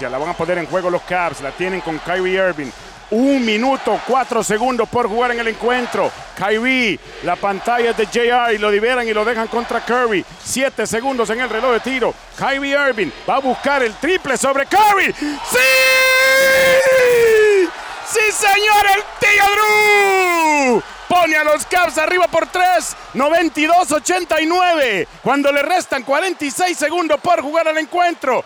La van a poner en juego los Cavs, la tienen con Kyrie Irving. Un minuto, cuatro segundos por jugar en el encuentro. Kyrie, la pantalla es de JR y lo liberan y lo dejan contra Curry. Siete segundos en el reloj de tiro. Kyrie Irving va a buscar el triple sobre Curry. ¡Sí! ¡Sí, señor! ¡El tío Drew! Pone a los Cavs arriba por 3, 92-89. Cuando le restan 46 segundos por jugar al encuentro.